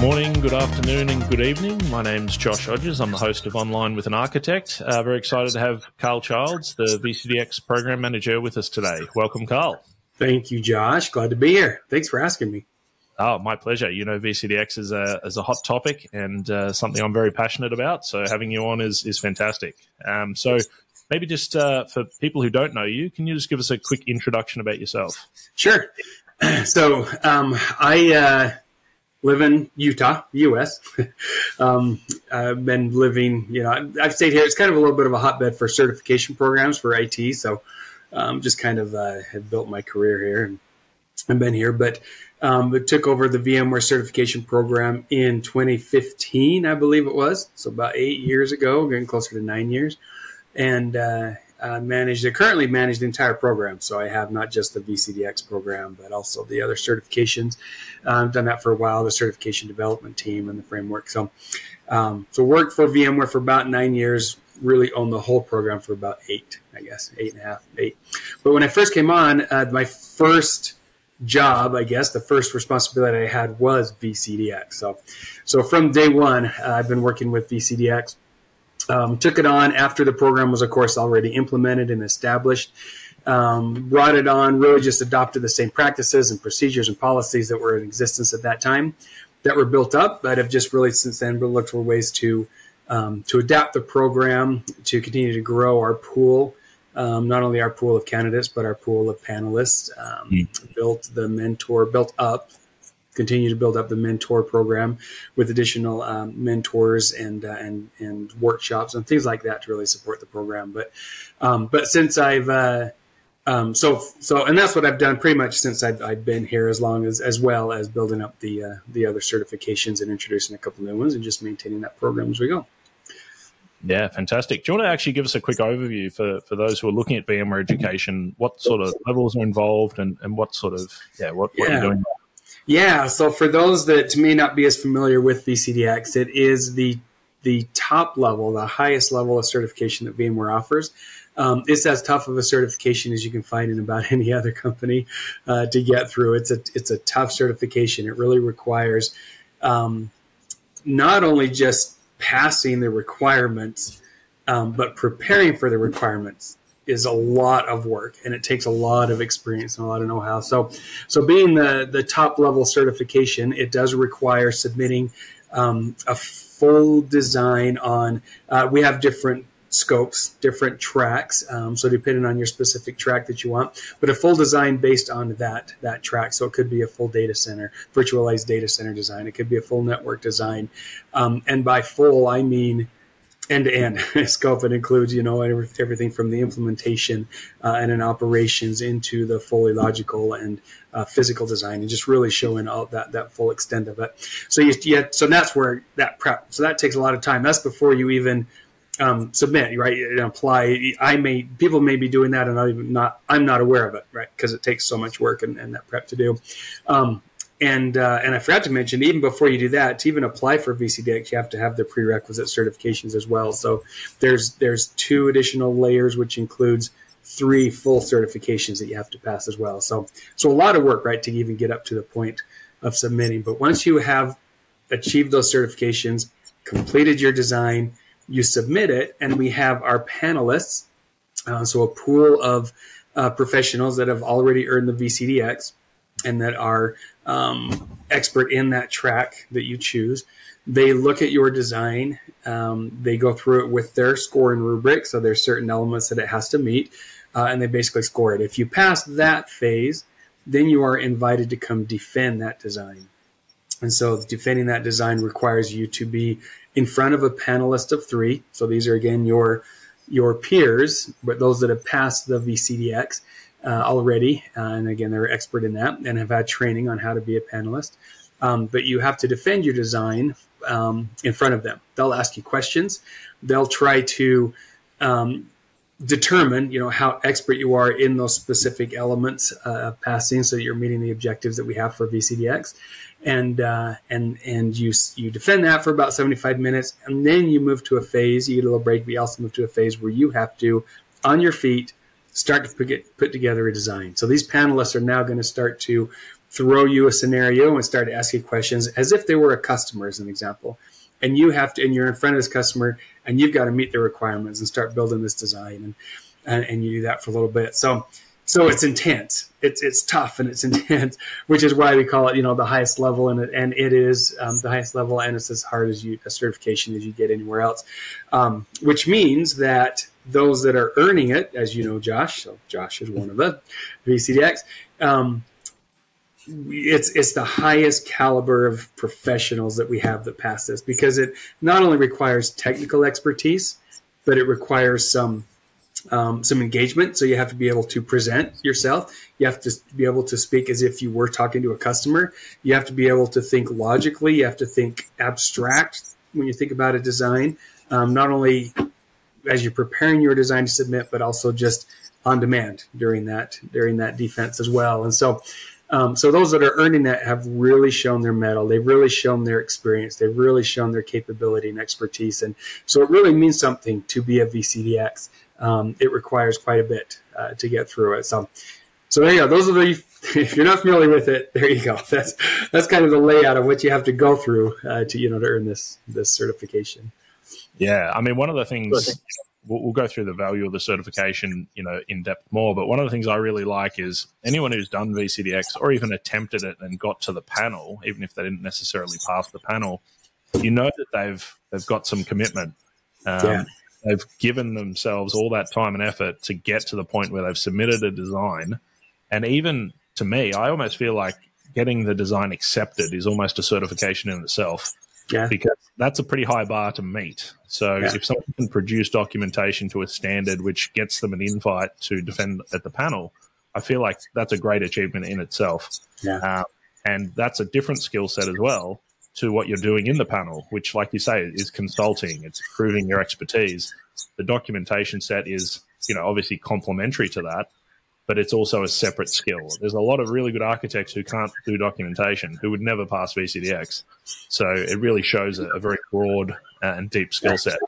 morning, good afternoon, and good evening. My name's Josh Hodges. I'm the host of Online with an Architect. Uh, very excited to have Karl Childs, the VCDX Program Manager, with us today. Welcome, Karl. Thank you, Josh. Glad to be here. Thanks for asking me. Oh, my pleasure. You know, VCDX is a, is a hot topic and uh, something I'm very passionate about. So having you on is, is fantastic. Um, so maybe just uh, for people who don't know you, can you just give us a quick introduction about yourself? Sure. So um, I uh, live in Utah, U.S. um, I've been living, you know, I've stayed here. It's kind of a little bit of a hotbed for certification programs for IT. So um, just kind of uh, have built my career here and I've been here. But um, but took over the VMware certification program in 2015, I believe it was. So about eight years ago, getting closer to nine years, and uh, uh, managed. I currently manage the entire program, so I have not just the VCDX program, but also the other certifications. Uh, I've done that for a while, the certification development team and the framework. So, um, so worked for VMware for about nine years. Really owned the whole program for about eight, I guess, eight and a half, eight. But when I first came on, uh, my first job, I guess, the first responsibility I had was VCDX. So, so from day one, uh, I've been working with VCDX. Um, took it on after the program was, of course, already implemented and established. Um, brought it on, really just adopted the same practices and procedures and policies that were in existence at that time that were built up, but have just really since then looked for ways to um, to adapt the program to continue to grow our pool um, not only our pool of candidates, but our pool of panelists. Um, mm. Built the mentor, built up, continue to build up the mentor program with additional um, mentors and uh, and and workshops and things like that to really support the program. But um, but since I've uh, um, so so and that's what I've done pretty much since I've, I've, been here, as long as as well as building up the uh, the other certifications and introducing a couple new ones and just maintaining that program as we go. Yeah, fantastic. Do you want to actually give us a quick overview for, for those who are looking at VMware education? What sort of levels are involved and, and what sort of, yeah, what, what yeah. are you doing? Yeah, so for those that may not be as familiar with VCDX, it is the the top level, the highest level of certification that VMware offers. Um, it's as tough of a certification as you can find in about any other company uh, to get through. It's a it's a tough certification. It really requires um, not only just passing the requirements, um, but preparing for the requirements is a lot of work and it takes a lot of experience and a lot of know-how. So, so being the the top level certification, it does require submitting um, a full design on. Uh, we have different scopes, different tracks. Um, so depending on your specific track that you want, but a full design based on that that track. So it could be a full data center, virtualized data center design. It could be a full network design, um, and by full I mean end to end scope. It includes you know everything from the implementation uh, and in operations into the fully logical and uh, physical design, and just really showing all that that full extent of it. So you, you so that's where that prep. So that takes a lot of time. That's before you even um, submit, right? And apply. I may people may be doing that, and I'm not. I'm not aware of it, right? Because it takes so much work and, and that prep to do. Um, and uh, and I forgot to mention, even before you do that, to even apply for VCDX, you have to have the prerequisite certifications as well. So there's there's two additional layers, which includes three full certifications that you have to pass as well. So so a lot of work, right, to even get up to the point of submitting. But once you have achieved those certifications, completed your design, you submit it, and we have our panelists, uh, so a pool of uh, professionals that have already earned the VCDX and that are um, expert in that track that you choose. They look at your design. Um, they go through it with their score and rubric. So there's certain elements that it has to meet, uh, and they basically score it. If you pass that phase, then you are invited to come defend that design. And so defending that design requires you to be in front of a panelist of three. So these are again your your peers, but those that have passed the VCDX uh, already, uh, and again they're expert in that and have had training on how to be a panelist. Um, but you have to defend your design um, in front of them. They'll ask you questions. They'll try to um, determine, you know, how expert you are in those specific elements uh, of passing, so that you're meeting the objectives that we have for VCDX and uh, and and you you defend that for about 75 minutes, and then you move to a phase. You get a little break, but you also move to a phase where you have to, on your feet, start to put, put together a design. So these panelists are now going to start to throw you a scenario and start asking questions as if they were a customer, as an example. And you have to, and you're in front of this customer, and you've got to meet their requirements and start building this design, and and, and you do that for a little bit. So so it's intense. It's it's tough and it's intense, which is why we call it you know the highest level, and it, and it is um, the highest level, and it's as hard as you a certification as you get anywhere else. Um, which means that those that are earning it, as you know, Josh, so Josh is one of the VCDX. Um, it's it's the highest caliber of professionals that we have that pass this because it not only requires technical expertise, but it requires some um, some engagement. So you have to be able to present yourself. You have to be able to speak as if you were talking to a customer. You have to be able to think logically. You have to think abstract when you think about a design, um, not only as you're preparing your design to submit, but also just on demand during that during that defense as well. And so, um, so those that are earning that have really shown their mettle. They've really shown their experience. They've really shown their capability and expertise. And so it really means something to be a VCDX um, it requires quite a bit uh, to get through it. So, so there you go. Those are the. If you're not familiar with it, there you go. That's that's kind of the layout of what you have to go through uh, to you know to earn this this certification. Yeah, I mean, one of the things we'll, we'll, go through the value of the certification, you know, in depth more. But one of the things I really like is anyone who's done VCDX or even attempted it and got to the panel, even if they didn't necessarily pass the panel, you know that they've they've got some commitment. Um, yeah they've given themselves all that time and effort to get to the point where they've submitted a design. And even to me, I almost feel like getting the design accepted is almost a certification in itself. Yeah. Because that's a pretty high bar to meet. So yeah. if someone can produce documentation to a standard which gets them an invite to defend at the panel, I feel like that's a great achievement in itself. Yeah. Uh, and that's a different skill set as well to what you're doing in the panel, which, like you say, is consulting. It's proving your expertise. The documentation set is, you know, obviously complementary to that, but it's also a separate skill. There's a lot of really good architects who can't do documentation, who would never pass VCDX. So it really shows a, a very broad and deep skill set.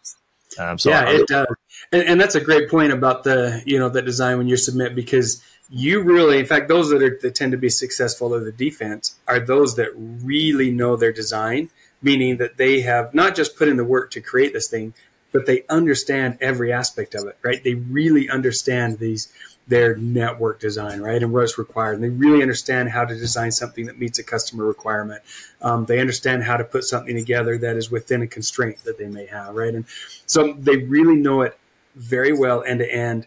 Um, so yeah, I, it does, and, and that's a great point about the you know the design when you submit because you really, in fact, those that, are, that tend to be successful at the defense are those that really know their design, meaning that they have not just put in the work to create this thing, but they understand every aspect of it, right? They really understand these their network design, right, and what's required. And they really understand how to design something that meets a customer requirement. Um, they understand how to put something together that is within a constraint that they may have, right? And so they really know it very well end to end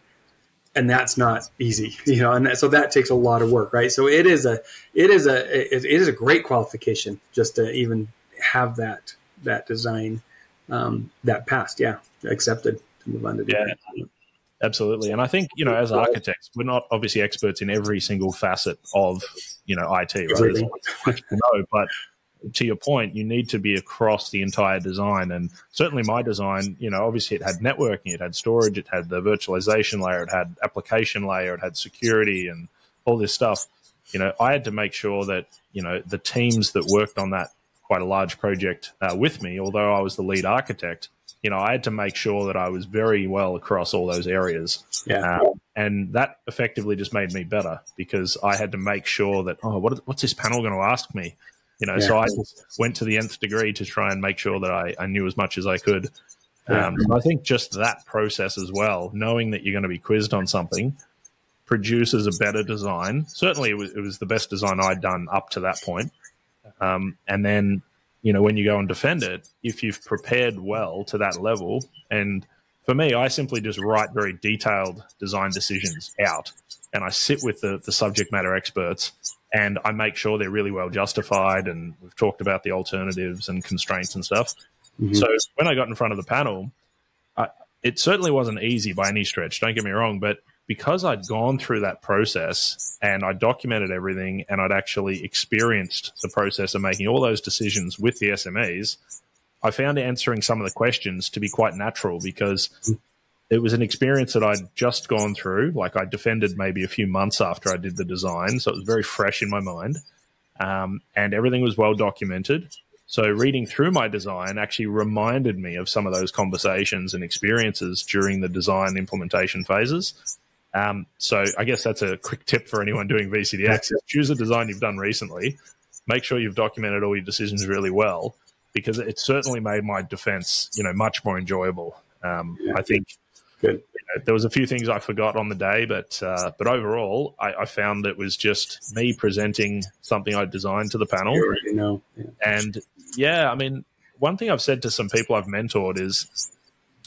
and that's not easy, you know, and that, so that takes a lot of work, right? So it is a, it is a, it, it is a great qualification just to even have that, that design, um, that passed, yeah, accepted to move on to yeah. Absolutely. And I think, you know, as architects, we're not obviously experts in every single facet of, you know, IT, right? no, but to your point, you need to be across the entire design. And certainly my design, you know, obviously it had networking, it had storage, it had the virtualization layer, it had application layer, it had security and all this stuff. You know, I had to make sure that, you know, the teams that worked on that quite a large project uh, with me, although I was the lead architect, you know, I had to make sure that I was very well across all those areas. Yeah. Uh, and that effectively just made me better because I had to make sure that, oh, what, what's this panel going to ask me? You know, yeah. so I went to the nth degree to try and make sure that I, I knew as much as I could. Um, I think just that process as well, knowing that you're going to be quizzed on something, produces a better design. Certainly, it was, it was the best design I'd done up to that point. Um, and then, you know, when you go and defend it, if you've prepared well to that level, and for me, I simply just write very detailed design decisions out, and I sit with the, the subject matter experts and I make sure they're really well justified. And we've talked about the alternatives and constraints and stuff. Mm-hmm. So when I got in front of the panel, I, it certainly wasn't easy by any stretch. Don't get me wrong, but because I'd gone through that process and I documented everything and I'd actually experienced the process of making all those decisions with the SMEs, I found answering some of the questions to be quite natural because it was an experience that I'd just gone through. Like I defended maybe a few months after I did the design, so it was very fresh in my mind, um, and everything was well documented. So reading through my design actually reminded me of some of those conversations and experiences during the design implementation phases. Um, so I guess that's a quick tip for anyone doing VCDX: choose a design you've done recently. Make sure you've documented all your decisions really well, because it certainly made my defense, you know, much more enjoyable. Um. I think Good. You know, there was a few things I forgot on the day, but uh, but overall, I, I, found it was just me presenting something I designed to the panel. You know, yeah. and yeah, I mean, one thing I've said to some people I've mentored is,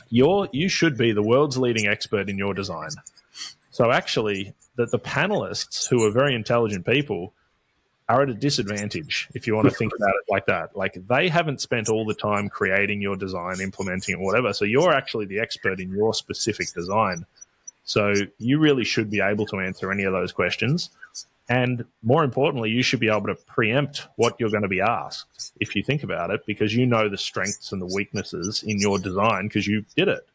you're you should be the world's leading expert in your design. So actually, that the panelists who are very intelligent people are at a disadvantage if you want to think about it like that. Like they haven't spent all the time creating your design, implementing it, whatever. So you're actually the expert in your specific design. So you really should be able to answer any of those questions. And more importantly, you should be able to preempt what you're going to be asked if you think about it, because you know the strengths and the weaknesses in your design because you did it.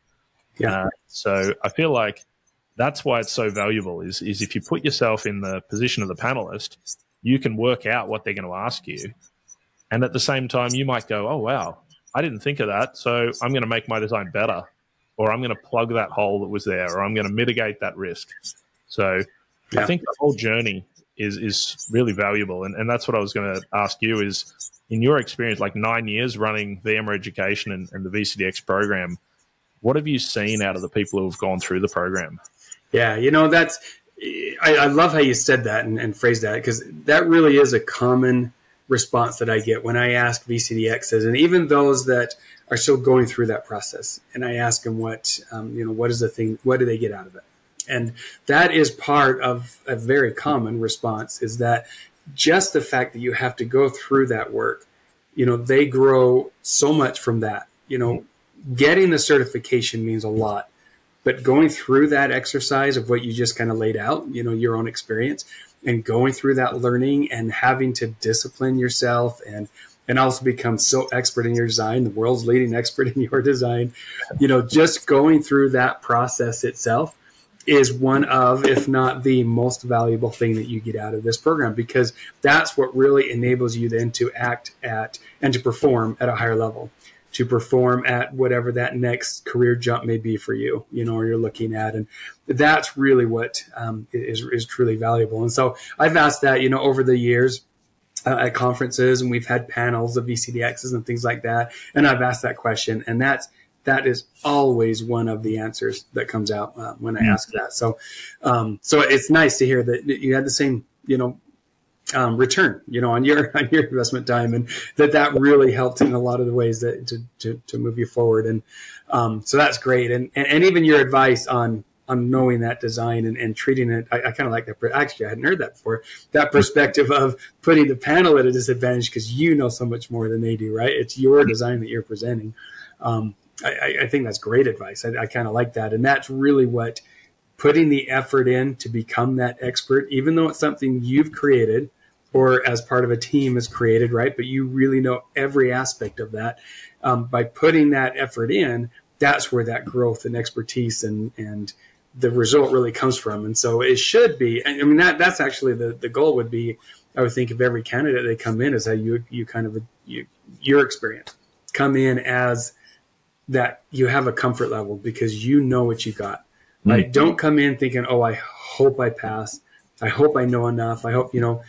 Yeah. Uh, so I feel like that's why it's so valuable is, is if you put yourself in the position of the panelist, you can work out what they're going to ask you. And at the same time, you might go, oh, wow, I didn't think of that. So I'm going to make my design better, or I'm going to plug that hole that was there, or I'm going to mitigate that risk. So yeah. I think the whole journey is, is really valuable. And, and that's what I was going to ask you is in your experience, like nine years running VMware education and, and the VCDX program, what have you seen out of the people who have gone through the program? Yeah, you know, that's, I, I love how you said that and, and phrased that because that really is a common response that I get when I ask VCDXs and even those that are still going through that process. And I ask them what, um, you know, what is the thing, what do they get out of it? And that is part of a very common response is that just the fact that you have to go through that work, you know, they grow so much from that. You know, getting the certification means a lot but going through that exercise of what you just kind of laid out, you know, your own experience and going through that learning and having to discipline yourself and and also become so expert in your design, the world's leading expert in your design, you know, just going through that process itself is one of, if not the most valuable thing that you get out of this program because that's what really enables you then to act at and to perform at a higher level to perform at whatever that next career jump may be for you, you know, or you're looking at. And that's really what um, is is truly valuable. And so I've asked that, you know, over the years uh, at conferences and we've had panels of VCDXs and things like that. And I've asked that question and that's, that is always one of the answers that comes out uh, when I mm-hmm. ask that. So, um, so it's nice to hear that you had the same, you know, um, return, you know, on your on your investment time, and that that really helped in a lot of the ways that to to, to move you forward, and um, so that's great, and, and, and even your advice on on knowing that design and, and treating it, I, I kind of like that. Actually, I hadn't heard that before. That perspective of putting the panel at a disadvantage because you know so much more than they do, right? It's your design that you're presenting. Um, I, I, think that's great advice. I, I kind of like that, and that's really what putting the effort in to become that expert, even though it's something you've created or as part of a team is created, right? But you really know every aspect of that. Um, by putting that effort in, that's where that growth and expertise and and the result really comes from. And so it should be. I mean, that that's actually the the goal would be. I would think of every candidate they come in as how you you kind of you your experience come in as that you have a comfort level because you know what you got. Right? Mm-hmm. Don't come in thinking, "Oh, I hope I pass. I hope I know enough. I hope you know."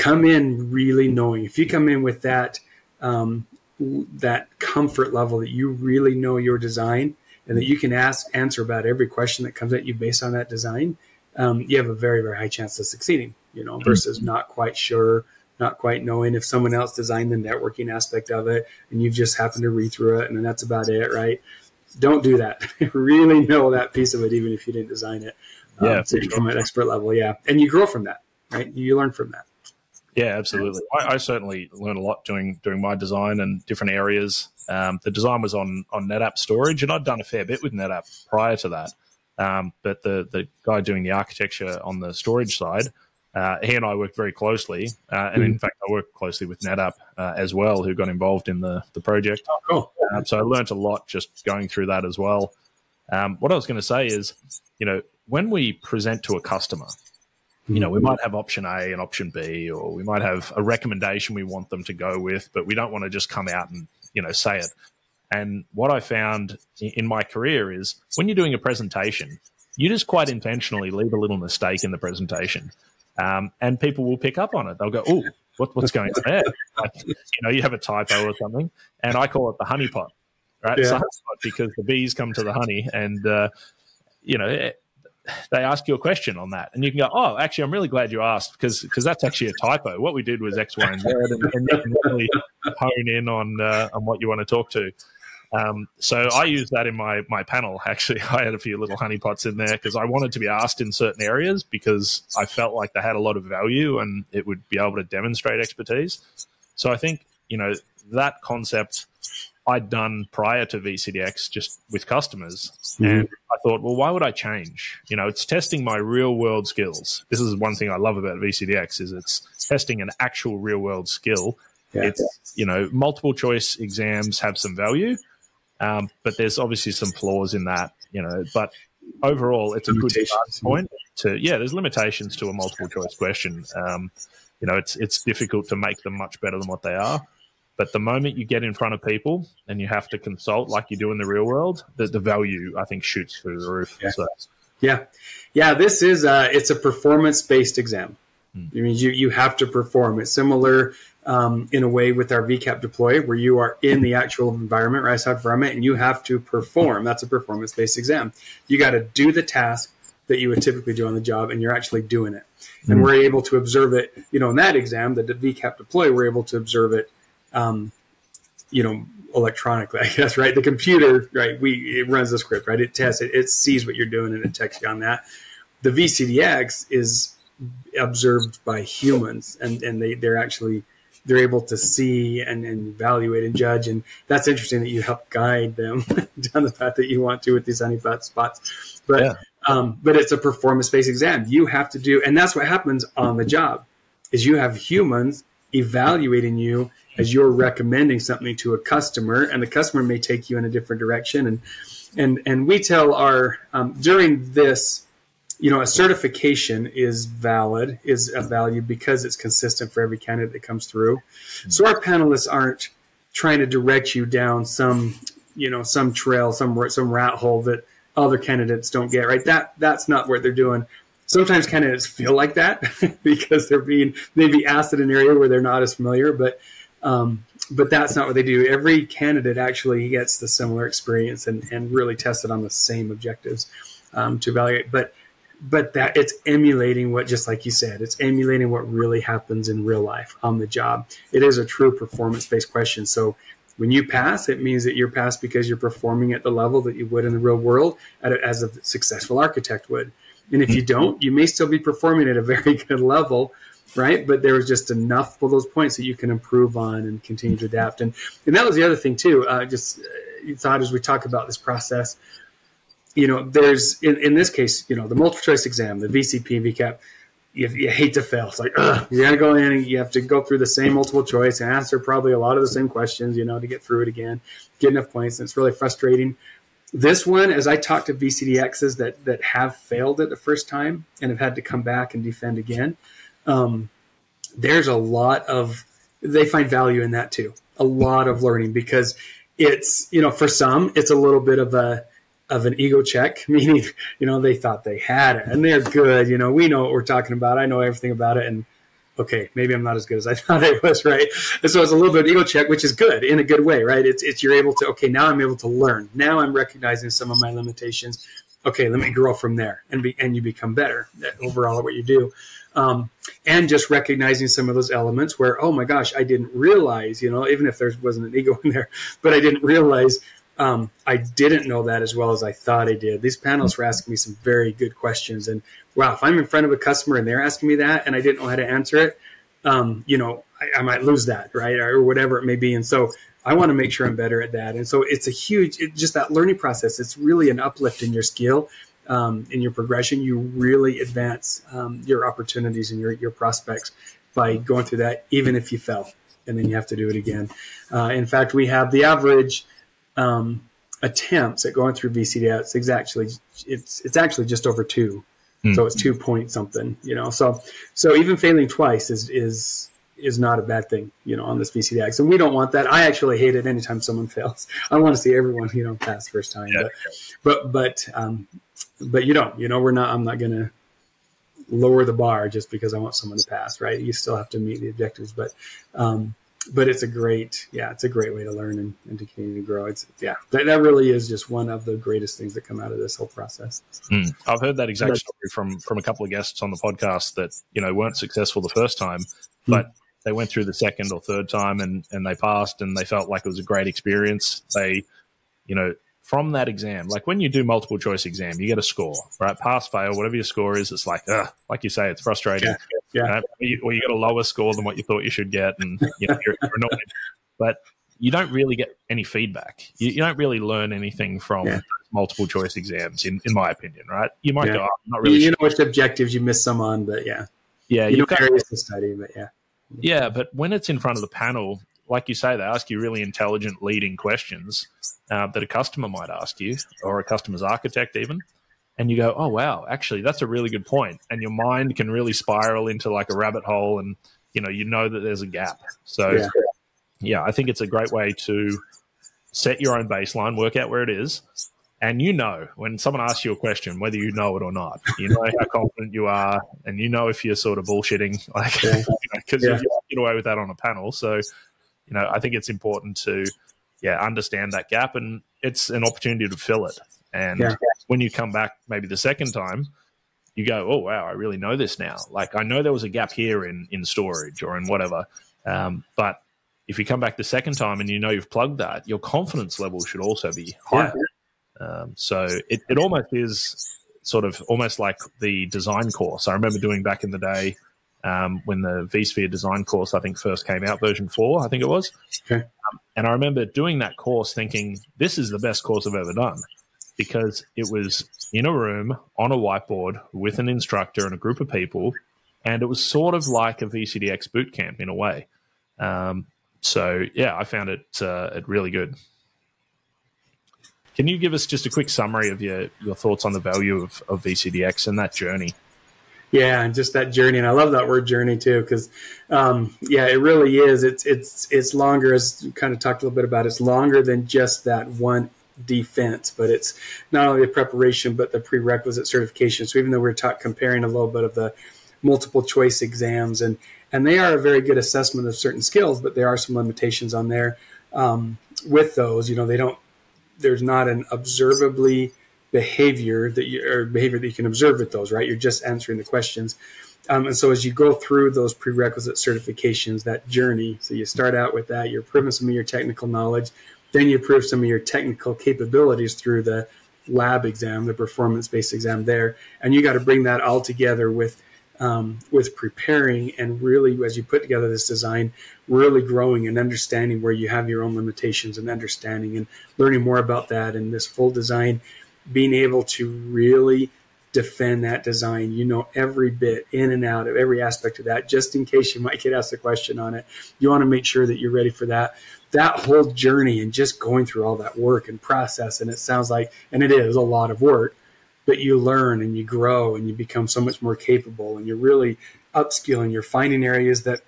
Come in really knowing. If you come in with that um, that comfort level that you really know your design and that you can ask answer about every question that comes at you based on that design um, you have a very very high chance of succeeding you know versus mm-hmm. not quite sure not quite knowing if someone else designed the networking aspect of it and you've just happened to read through it and then that's about it right? Don't do that. Really know that piece of it even if you didn't design it yeah um, so you become an expert level yeah. And you grow from that right? You learn from that yeah, absolutely. I, I, certainly learned a lot doing doing my design and different areas. Um, the design was on on NetApp storage, and I'd done a fair bit with NetApp prior to that. Um, but the the guy doing the architecture on the storage side, uh, he and I worked very closely, uh, and in mm. fact, I worked closely with NetApp uh, as well, who got involved in the the project. Oh, cool. Um, so I learned a lot just going through that as well. Um, what I was going to say is, you know, when we present to a customer, you know, we might have option A and option B, or we might have a recommendation we want them to go with, but we don't want to just come out and, you know, say it. And what I found in my career is when you're doing a presentation, you just quite intentionally leave a little mistake in the presentation. Um, and people will pick up on it. They'll go, "Oh, what, what's going on there?" Like, you know, you have a typo or something, and I call it the honeypot, right? Yeah. So because the bees come to the honey, and uh, you know, they ask you a question on that, and you can go, "Oh, actually, I'm really glad you asked because because that's actually a typo. What we did was X, Y, and Z, and, and you can really hone in on uh, on what you want to talk to." Um, so I use that in my my panel. Actually, I had a few little honeypots in there because I wanted to be asked in certain areas because I felt like they had a lot of value and it would be able to demonstrate expertise. So I think you know that concept I'd done prior to VCDX just with customers, mm-hmm. and I thought, well, why would I change? You know, it's testing my real world skills. This is one thing I love about VCDX is it's testing an actual real world skill. Yeah. It's you know multiple choice exams have some value um, but there's obviously some flaws in that, you know. But overall, it's a good point. To yeah, there's limitations to a multiple choice question. Um, you know, it's it's difficult to make them much better than what they are. But the moment you get in front of people and you have to consult like you do in the real world, the, the value I think shoots through the roof. Yeah, so. yeah. yeah. This is a, it's a performance based exam. Hmm. I mean, you you have to perform. It's similar um, in a way with our VCAP deploy where you are in the actual environment, right side environment, and you have to perform. That's a performance based exam. You got to do the task that you would typically do on the job, and you're actually doing it. And mm-hmm. we're able to observe it, you know, in that exam, the VCAP deploy, we're able to observe it, um, you know, electronically, I guess, right? The computer, right? We it runs the script, right? It tests it, it sees what you're doing, and it texts you on that. The VCDX is observed by humans, and and they they're actually they're able to see and, and evaluate and judge. And that's interesting that you help guide them down the path that you want to with these honeypot spots. But yeah. um, but it's a performance based exam. You have to do, and that's what happens on the job, is you have humans evaluating you as you're recommending something to a customer, and the customer may take you in a different direction. And and and we tell our um, during this you know, a certification is valid, is a value because it's consistent for every candidate that comes through. So our panelists aren't trying to direct you down some, you know, some trail, some some rat hole that other candidates don't get. Right? That that's not what they're doing. Sometimes candidates feel like that because they're being maybe asked in an area where they're not as familiar, but um, but that's not what they do. Every candidate actually gets the similar experience and, and really tested on the same objectives um, to evaluate. But but that it's emulating what just like you said it's emulating what really happens in real life on the job it is a true performance based question so when you pass it means that you're passed because you're performing at the level that you would in the real world a, as a successful architect would and if you don't you may still be performing at a very good level right but there was just enough for those points that you can improve on and continue to adapt and and that was the other thing too uh, just uh, thought as we talk about this process you know, there's in, in this case, you know, the multiple choice exam, the VCP, VCAP, you, you hate to fail. It's like, ugh, you got to go in and you have to go through the same multiple choice and answer probably a lot of the same questions, you know, to get through it again, get enough points. And it's really frustrating. This one, as I talk to VCDXs that, that have failed it the first time and have had to come back and defend again, um, there's a lot of, they find value in that too. A lot of learning because it's, you know, for some, it's a little bit of a, of an ego check, meaning, you know, they thought they had it and they're good. You know, we know what we're talking about. I know everything about it. And okay, maybe I'm not as good as I thought I was, right? And so it's a little bit of ego check, which is good in a good way, right? It's, it's you're able to, okay, now I'm able to learn. Now I'm recognizing some of my limitations. Okay, let me grow from there and be, and you become better overall at what you do. Um, and just recognizing some of those elements where, oh my gosh, I didn't realize, you know, even if there wasn't an ego in there, but I didn't realize um, I didn't know that as well as I thought I did. These panels were asking me some very good questions, and wow, if I'm in front of a customer and they're asking me that and I didn't know how to answer it, um, you know, I, I, might lose that, right, or whatever it may be. And so I want to make sure I'm better at that. And so it's a huge, it, just that learning process. It's really an uplift in your skill, um, in your progression. You really advance um, your opportunities and your your prospects by going through that, even if you fell, and then you have to do it again. Uh, in fact, we have the average um, attempts at going through VCDX, it's actually it's it's actually just over two, mm. so it's two point something. You know, so so even failing twice is is is not a bad thing. You know, on this VCDX, and we don't want that. I actually hate it anytime someone fails. I want to see everyone you know pass first time. Yeah. But but but um, but you don't. You know, we're not. I'm not going to lower the bar just because I want someone to pass. Right? You still have to meet the objectives, but um, but it's a great, yeah, it's a great way to learn and, and to continue to grow. It's yeah, that, that really is just one of the greatest things that come out of this whole process. Mm. I've heard that exact story from from a couple of guests on the podcast that you know weren't successful the first time, hmm. but mm. they went through the second or third time and and they passed and they felt like it was a great experience. They, you know, from that exam, like when you do multiple choice exam, you get a score, right? Pass, fail, whatever your score is, it's like, ugh, like you say, it's frustrating. Yeah. yeah. Right? Or you get a lower score than what you thought you should get, and you know, you're, you're annoyed. But you don't really get any feedback. You, you don't really learn anything from yeah. multiple choice exams, in, in my opinion, right? You might yeah. go, oh, not really. You, sure. know which objectives you miss some on, but yeah, yeah, you know areas to study, but yeah, yeah. But when it's in front of the panel, like you say, they ask you really intelligent leading questions uh, that a customer might ask you or a customer's architect even. And you go, oh, wow, actually, that's a really good point. And your mind can really spiral into like a rabbit hole and, you know, you know that there's a gap. So, yeah, yeah I think it's a great way to set your own baseline, work out where it is, and you know when someone asks you a question whether you know it or not you know how confident you are and you know if you're sort of bullshitting like because yeah. you, know, you get away with that on a panel so you know, I think it's important to, yeah, understand that gap and it's an opportunity to fill it. And yeah. when you come back maybe the second time, you go, oh wow, I really know this now. Like I know there was a gap here in in storage or in whatever, um, but if you come back the second time and you know you've plugged that, your confidence level should also be higher. Yeah. Um, so it, it almost is sort of almost like the design course. I remember doing back in the day um, when the vSphere design course, I think, first came out, version four, I think it was. Okay. Um, and I remember doing that course thinking, this is the best course I've ever done because it was in a room on a whiteboard with an instructor and a group of people. And it was sort of like a VCDX boot camp in a way. Um, so, yeah, I found it, uh, it really good. Can you give us just a quick summary of your, your thoughts on the value of, of VCDX and that journey? Yeah, and just that journey, and I love that word journey too, because um, yeah, it really is. It's it's it's longer, as kind of talked a little bit about. It's longer than just that one defense, but it's not only the preparation but the prerequisite certification. So even though we're talk, comparing a little bit of the multiple choice exams, and and they are a very good assessment of certain skills, but there are some limitations on there um, with those. You know, they don't. There's not an observably behavior that you or behavior that you can observe with those, right? You're just answering the questions. Um, and so as you go through those prerequisite certifications, that journey, so you start out with that, you're proving some of your technical knowledge, then you prove some of your technical capabilities through the lab exam, the performance based exam there, and you got to bring that all together with um, with preparing and really as you put together this design, really growing and understanding where you have your own limitations and understanding and learning more about that and this full design being able to really defend that design. You know every bit in and out of every aspect of that, just in case you might get asked a question on it. You want to make sure that you're ready for that. That whole journey and just going through all that work and process, and it sounds like, and it is a lot of work, but you learn and you grow and you become so much more capable and you're really upskilling. You're finding areas that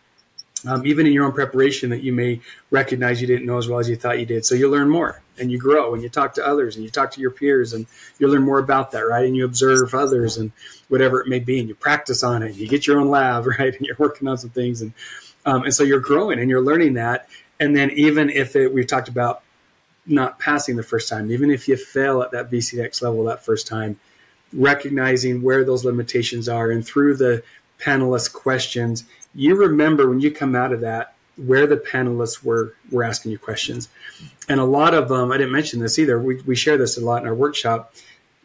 um, even in your own preparation that you may recognize you didn't know as well as you thought you did. So you learn more and you grow and you talk to others and you talk to your peers and you learn more about that, right? And you observe others and whatever it may be, and you practice on it. You get your own lab, right? And you're working on some things, and um, and so you're growing and you're learning that. And then even if it, we've talked about not passing the first time, even if you fail at that VCDX level that first time, recognizing where those limitations are and through the panelist questions, you remember when you come out of that where the panelists were were asking you questions. And a lot of them, I didn't mention this either. We, we share this a lot in our workshop.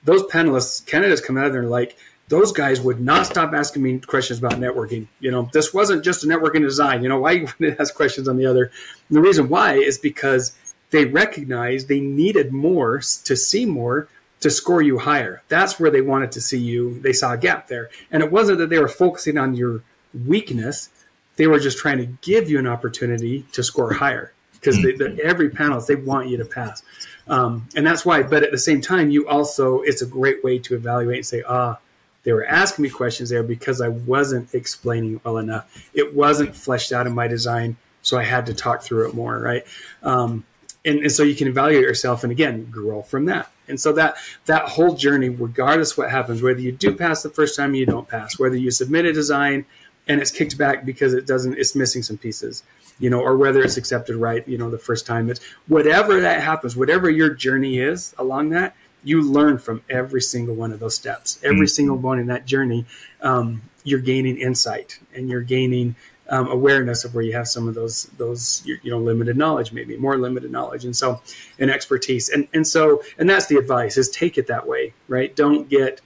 Those panelists, candidates come out of there and like, those guys would not stop asking me questions about networking. You know, this wasn't just a networking design. You know, why you would ask questions on the other? And the reason why is because they recognized they needed more to see more to score you higher. That's where they wanted to see you. They saw a gap there. And it wasn't that they were focusing on your weakness. They were just trying to give you an opportunity to score higher because every panel they want you to pass, um, and that's why. But at the same time, you also it's a great way to evaluate and say, ah, they were asking me questions there because I wasn't explaining well enough. It wasn't fleshed out in my design, so I had to talk through it more, right? Um, and, and so you can evaluate yourself, and again, grow from that. And so that that whole journey, regardless what happens, whether you do pass the first time, you don't pass, whether you submit a design and it's kicked back because it doesn't, it's missing some pieces, you know, or whether it's accepted right, you know, the first time. It's whatever that happens, whatever your journey is along that, you learn from every single one of those steps. Every mm-hmm. single one in that journey, um, you're gaining insight and you're gaining um, awareness of where you have some of those those you know limited knowledge maybe more limited knowledge and so and expertise and and so and that's the advice is take it that way right don't get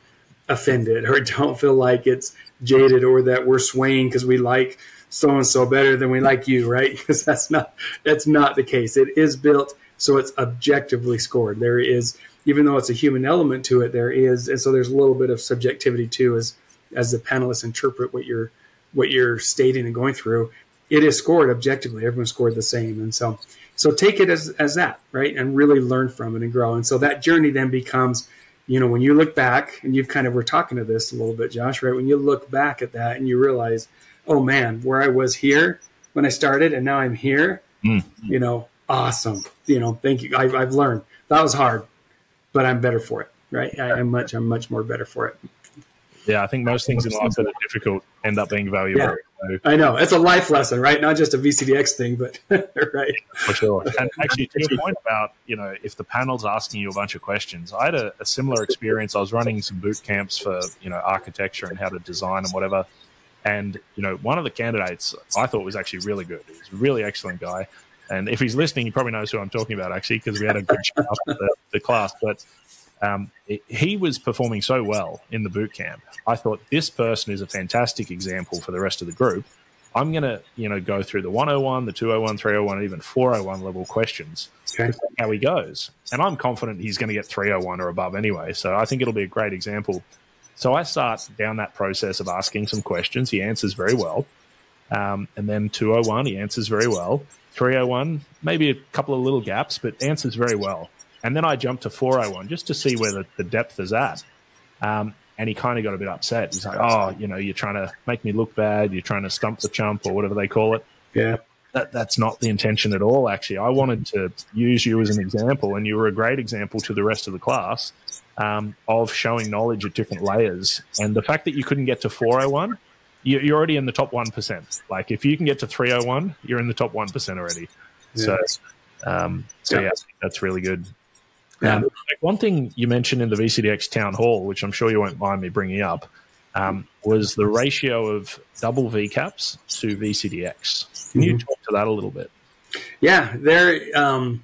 offended or don't feel like it's jaded or that we're swaying because we like so and so better than we like you right? Because that's not that's not the case. It is built so it's objectively scored. There is even though it's a human element to it there is and so there's a little bit of subjectivity too as as the panelists interpret what you're what you're stating and going through, it is scored objectively. Everyone scored the same, and so so take it as as that right, and really learn from it and grow. And so that journey then becomes, you know, when you look back and you've kind of we're talking to this a little bit, Josh, right? When you look back at that and you realize, oh man, where I was here when I started, and now I'm here. Mm. You know, awesome. You know, thank you. I, I've learned that was hard, but I'm better for it. Right? I, I'm much. I'm much more better for it. Yeah, I think most things in life that are difficult end up being valuable. Yeah. So. I know it's a life lesson, right? Not just a VCDX thing, but right. For sure. And actually, to your point about you know if the panel's asking you a bunch of questions, I had a, a similar experience. I was running some boot camps for you know architecture and how to design and whatever. And you know, one of the candidates I thought was actually really good. He was a really excellent guy. And if he's listening, he probably knows who I'm talking about, actually, because we had a good chat after the, the class. But um, he was performing so well in the boot camp. I thought this person is a fantastic example for the rest of the group. I'm going to, you know, go through the 101, the 201, 301, even 401 level questions. Okay. How he goes. And I'm confident he's going to get 301 or above anyway. So I think it'll be a great example. So I start down that process of asking some questions. He answers very well. Um, and then 201, he answers very well. 301, maybe a couple of little gaps, but answers very well. And then I jumped to 401 just to see where the, the depth is at. Um, and he kind of got a bit upset. He's like, oh, you know, you're trying to make me look bad. You're trying to stump the chump or whatever they call it. Yeah. That, that's not the intention at all, actually. I wanted to use you as an example, and you were a great example to the rest of the class um, of showing knowledge at different layers. And the fact that you couldn't get to 401, you're already in the top 1%. Like, if you can get to 301, you're in the top 1% already. Yeah. So, um, so yeah, that's really good. Um, one thing you mentioned in the VCDX town hall, which I'm sure you won't mind me bringing up, um, was the ratio of double VCAPs to VCDX. Can mm-hmm. you talk to that a little bit? Yeah, there. Um,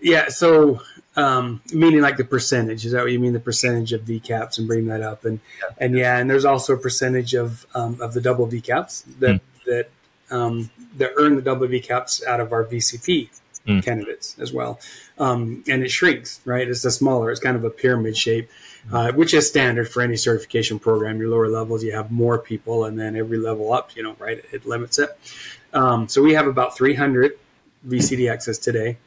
yeah, so um, meaning like the percentage is that what you mean? The percentage of VCAPs and bring that up, and yeah. and yeah, and there's also a percentage of um, of the double VCAPs that mm. that um, that earn the double VCAPs out of our VCP mm. candidates as well. Um, and it shrinks, right? It's a smaller, it's kind of a pyramid shape, uh, which is standard for any certification program. Your lower levels, you have more people, and then every level up, you know, right, it limits it. Um, so we have about 300 VCDXs today.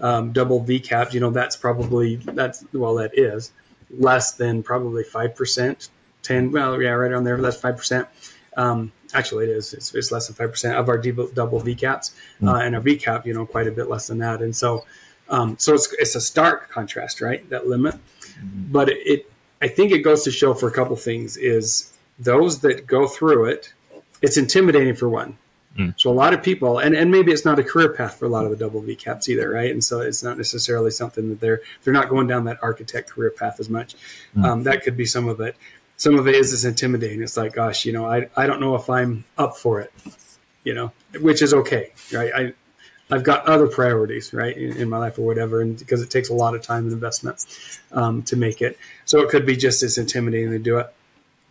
Um, double VCAP, you know, that's probably, that's, well, that is less than probably 5%, 10, well, yeah, right on there, that's 5%. Um, actually it is it's, it's less than 5% of our double vcaps mm. uh, and our vcap you know quite a bit less than that and so um, so it's, it's a stark contrast right that limit mm. but it, it, i think it goes to show for a couple things is those that go through it it's intimidating for one mm. so a lot of people and, and maybe it's not a career path for a lot of the double vcaps either right and so it's not necessarily something that they're they're not going down that architect career path as much mm. um, that could be some of it some of it is just intimidating. It's like, gosh, you know, I, I don't know if I'm up for it, you know, which is okay, right? I, I've got other priorities, right, in, in my life or whatever, and because it takes a lot of time and investment um, to make it. So it could be just as intimidating to do it.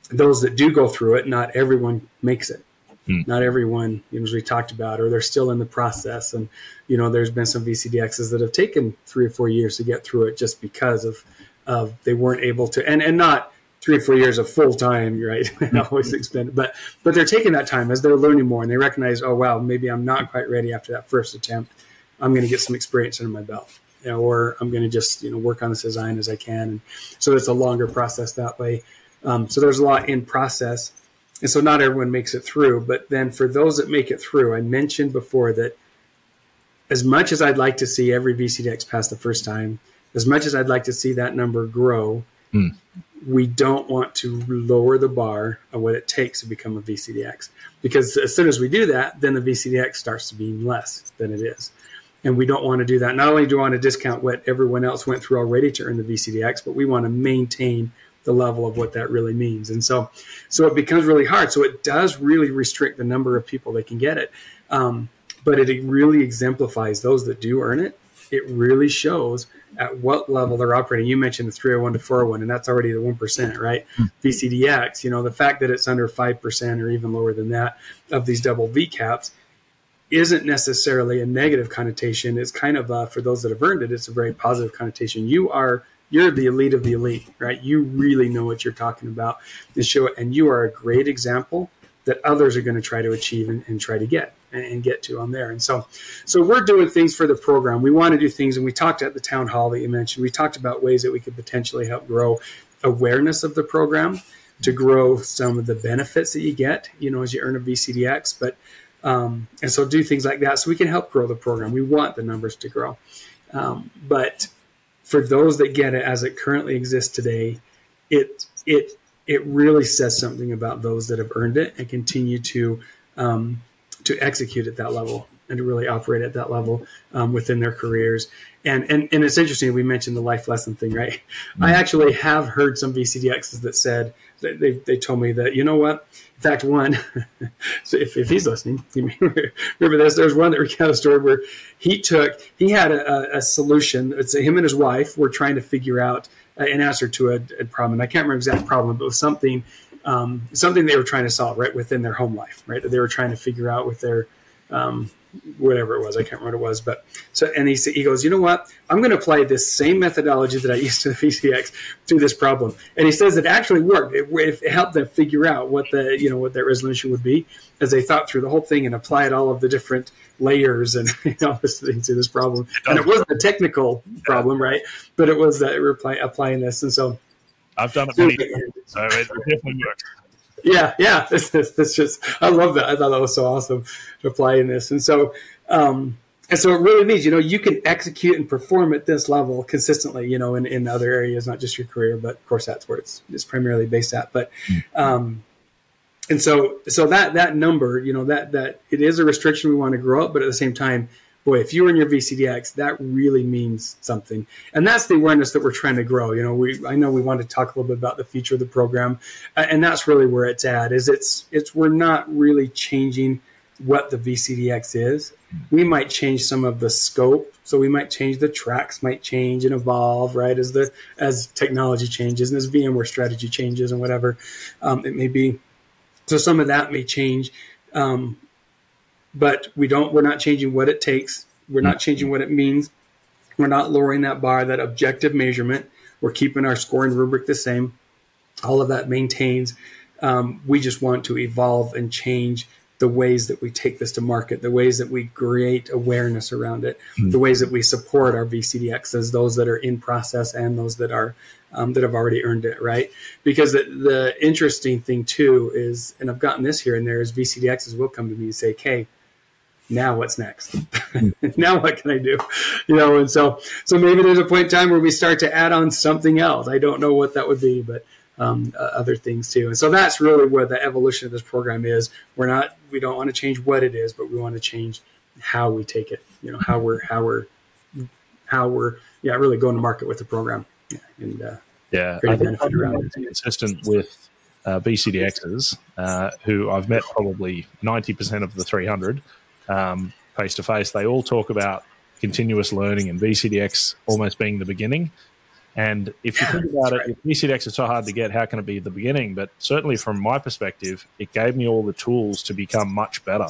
Those that do go through it, not everyone makes it. Hmm. Not everyone, you know, as we talked about, or they're still in the process. And, you know, there's been some VCDXs that have taken three or four years to get through it just because of, of they weren't able to, and, and not, three or four years of full time, right? always expended, but but they're taking that time as they're learning more, and they recognize, oh wow, maybe I'm not quite ready after that first attempt. I'm going to get some experience under my belt, you know, or I'm going to just you know work on this design as I can, and so it's a longer process that way. Um, so there's a lot in process, and so not everyone makes it through. But then for those that make it through, I mentioned before that as much as I'd like to see every VCDX pass the first time, as much as I'd like to see that number grow, Mm. We don't want to lower the bar of what it takes to become a VCDX. Because as soon as we do that, then the VCDX starts to be less than it is. And we don't want to do that. Not only do we want to discount what everyone else went through already to earn the VCDX, but we want to maintain the level of what that really means. And so, so it becomes really hard. So it does really restrict the number of people that can get it. Um, but it really exemplifies those that do earn it. It really shows at what level they're operating. You mentioned the 301 to 401, and that's already the 1%, right? VCDX, you know, the fact that it's under 5% or even lower than that of these double VCAPs isn't necessarily a negative connotation. It's kind of, uh, for those that have earned it, it's a very positive connotation. You are you're the elite of the elite, right? You really know what you're talking about and show it, and you are a great example that others are going to try to achieve and, and try to get and, and, get to on there. And so, so we're doing things for the program. We want to do things, and we talked at the town hall that you mentioned. We talked about ways that we could potentially help grow awareness of the program, to grow some of the benefits that you get, you know, as you earn a VCDX. But um, and so do things like that, so we can help grow the program. We want the numbers to grow, um, but for those that get it as it currently exists today, it it it really says something about those that have earned it and continue to um, to execute at that level and to really operate at that level um, within their careers. And, and and it's interesting. We mentioned the life lesson thing, right? Mm-hmm. I actually have heard some VCDXs that said that they, they told me that you know what. In fact, one. so if, if he's listening, you remember this. There's one that recounted a story where he took he had a, a solution. It's him and his wife were trying to figure out an answer to a, a problem. I can't remember exact problem, but it was something um, something they were trying to solve right within their home life, right? They were trying to figure out with their um, whatever it was. I can't remember what it was, but so and he he goes, you know what? I'm going to apply this same methodology that I used to the VCDX to this problem, and he says it actually worked. It, it, helped them figure out what the you know what their resolution would be as they thought through the whole thing and applied all of the different layers and you know this thing to this problem. And it wasn't a technical problem, right? But it was that we're applying this, and so. I've done it many times, so it definitely works yeah, yeah. It's, it's, it's, just I love that. I thought that was so awesome to apply in this, and so um, and so it really means you know you can execute and perform at this level consistently. You know, in, in other areas, not just your career, but of course that's where it's it's primarily based at. But um, and so so that that number, you know, that that it is a restriction we want to grow up, but at the same time boy, if you're in your VCDX, that really means something. And that's the awareness that we're trying to grow. You know, we I know we want to talk a little bit about the future of the program, and that's really where it's at. Is it's it's we're not really changing what the VCDX is. We might change some of the scope, so we might change the tracks, might change and evolve, right? As the as technology changes and as VMware strategy changes and whatever um, it may be. So some of that may change. Um, but we don't we're not changing what it takes. We're not changing what it means. We're not lowering that bar that objective measurement. We're keeping our scoring rubric the same. All of that maintains. Um, we just want to evolve and change the ways that we take this to market the ways that we create awareness around it mm-hmm. the ways that we support our vcdxs those that are in process and those that are um, that have already earned it right? Because the, the interesting thing too is and i've gotten this here and there is vcdxs will come to me and say okay now what's next? now what can I do? You know, and so so maybe there's a point in time where we start to add on something else. I don't know what that would be, but um, uh, other things too. And so that's really where the evolution of this program is. We're not we don't want to change what it is, but we want to change how we take it. You know, how we're how we're how we're yeah really going to market with the program. Yeah, and uh, yeah, I think around consistent with uh, VCDXs, uh, who I've met probably ninety percent of the three hundred face to face, they all talk about continuous learning and VCDX almost being the beginning. And if you think about it, if VCDX is so hard to get, how can it be the beginning? But certainly from my perspective, it gave me all the tools to become much better.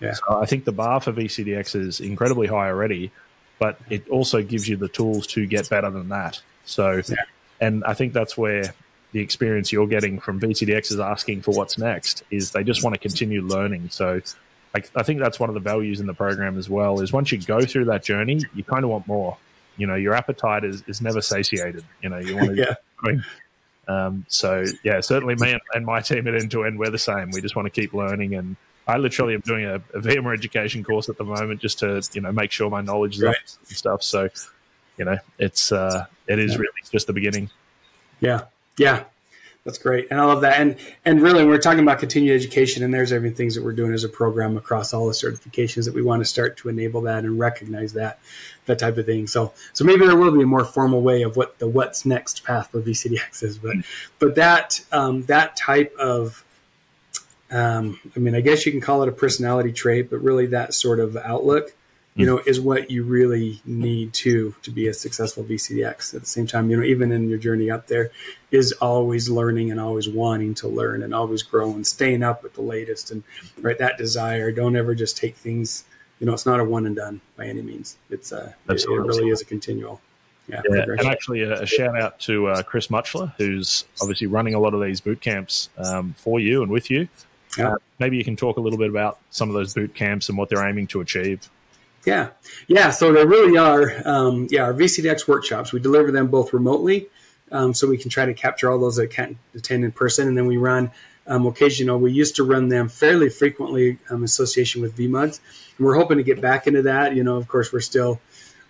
Yeah. So I think the bar for VCDX is incredibly high already, but it also gives you the tools to get better than that. So, yeah. and I think that's where the experience you're getting from VCDX is asking for what's next is they just want to continue learning. So I, I think that's one of the values in the program as well. Is once you go through that journey, you kind of want more. You know, your appetite is, is never satiated. You know, you want to. yeah. I mean, Um, so yeah, certainly me and, and my team at End to End, we're the same. We just want to keep learning, and I literally am doing a, a VMware education course at the moment just to you know make sure my knowledge is right. up and stuff. So you know, it's uh, it is really just the beginning. Yeah, yeah, that's great, and I love that. And and really, we're talking about continued education, and there's everything things that we're doing as a program across all the certifications that we want to start to enable that and recognize that that type of thing. So so maybe there will be a more formal way of what the what's next path for VCDX is, but but that um, that type of um, I mean, I guess you can call it a personality trait, but really that sort of outlook you know, is what you really need to to be a successful VCDX. At the same time, you know, even in your journey up there, is always learning and always wanting to learn and always grow and staying up with the latest and right that desire. Don't ever just take things. You know, it's not a one and done by any means. It's uh, it, it, really is a continual. Yeah, yeah and actually, a, a, shout out to uh, Chris Muchler, who's obviously running a lot of these boot camps um, for you and with you. Yeah. Uh, maybe you can talk a little bit about some of those boot camps and what they're aiming to achieve. Yeah, yeah. So there really are, um, yeah, our VCDX workshops. We deliver them both remotely, um, so we can try to capture all those that can't attend in person, and then we run um, occasional. We used to run them fairly frequently um, association with VMUGs, and we're hoping to get back into that. You know, of course, we're still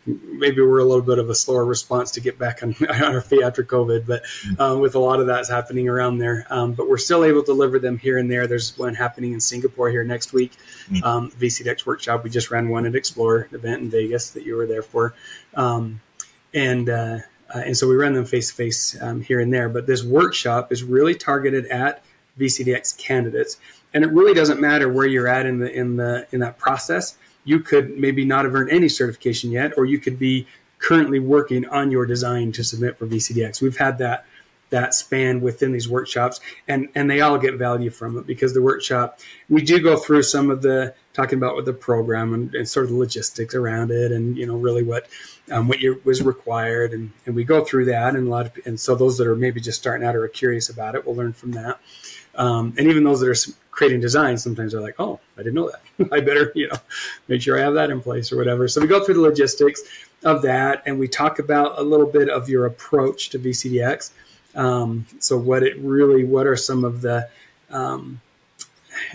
maybe we're a little bit of a slower response to get back on, on our feet after COVID, but mm-hmm. um, with a lot of that's happening around there. Um, but we're still able to deliver them here and there. There's one happening in Singapore here next week, mm-hmm. um, VCDX workshop. We just ran one at Explore event in Vegas that you were there for, um, and uh, uh, and so we run them face to face here and there. But this workshop is really targeted at VCDX candidates, and it really doesn't matter where you're at in the in the in that process you could maybe not have earned any certification yet, or you could be currently working on your design to submit for VCDX. We've had that that span within these workshops, and and they all get value from it because the workshop we do go through some of the talking about the program and, and sort of the logistics around it, and you know really what um, what you, was required, and and we go through that, and a lot of and so those that are maybe just starting out or are curious about it will learn from that. Um, and even those that are creating designs, sometimes they're like, "Oh, I didn't know that. I better, you know, make sure I have that in place or whatever." So we go through the logistics of that, and we talk about a little bit of your approach to VCDX. Um, so what it really, what are some of the um,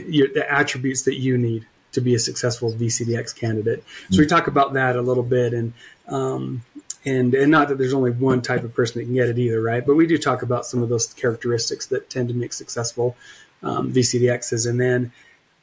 your, the attributes that you need to be a successful VCDX candidate? So we talk about that a little bit, and um, and and not that there's only one type of person that can get it either, right? But we do talk about some of those characteristics that tend to make successful um, VCDXs, and then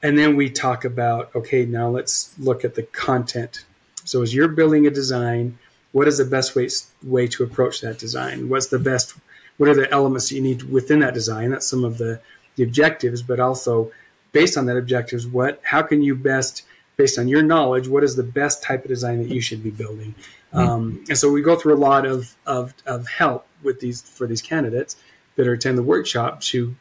and then we talk about okay, now let's look at the content. So as you're building a design, what is the best way way to approach that design? What's the best? What are the elements that you need within that design? That's some of the the objectives, but also based on that objectives, what how can you best based on your knowledge, what is the best type of design that you should be building? Mm-hmm. Um, and so we go through a lot of, of, of help with these for these candidates that are attend the workshop to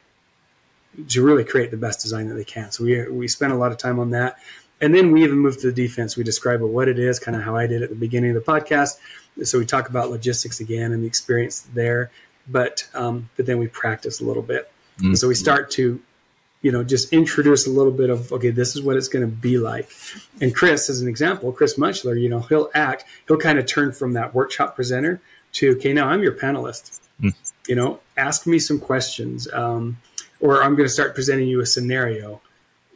to really create the best design that they can. So we we spend a lot of time on that, and then we even move to the defense. We describe what it is, kind of how I did at the beginning of the podcast. So we talk about logistics again and the experience there, but um, but then we practice a little bit. Mm-hmm. So we start to you know, just introduce a little bit of, okay, this is what it's going to be like. And Chris, as an example, Chris Munchler, you know, he'll act, he'll kind of turn from that workshop presenter to, okay, now I'm your panelist. Mm. You know, ask me some questions. Um, or I'm going to start presenting you a scenario.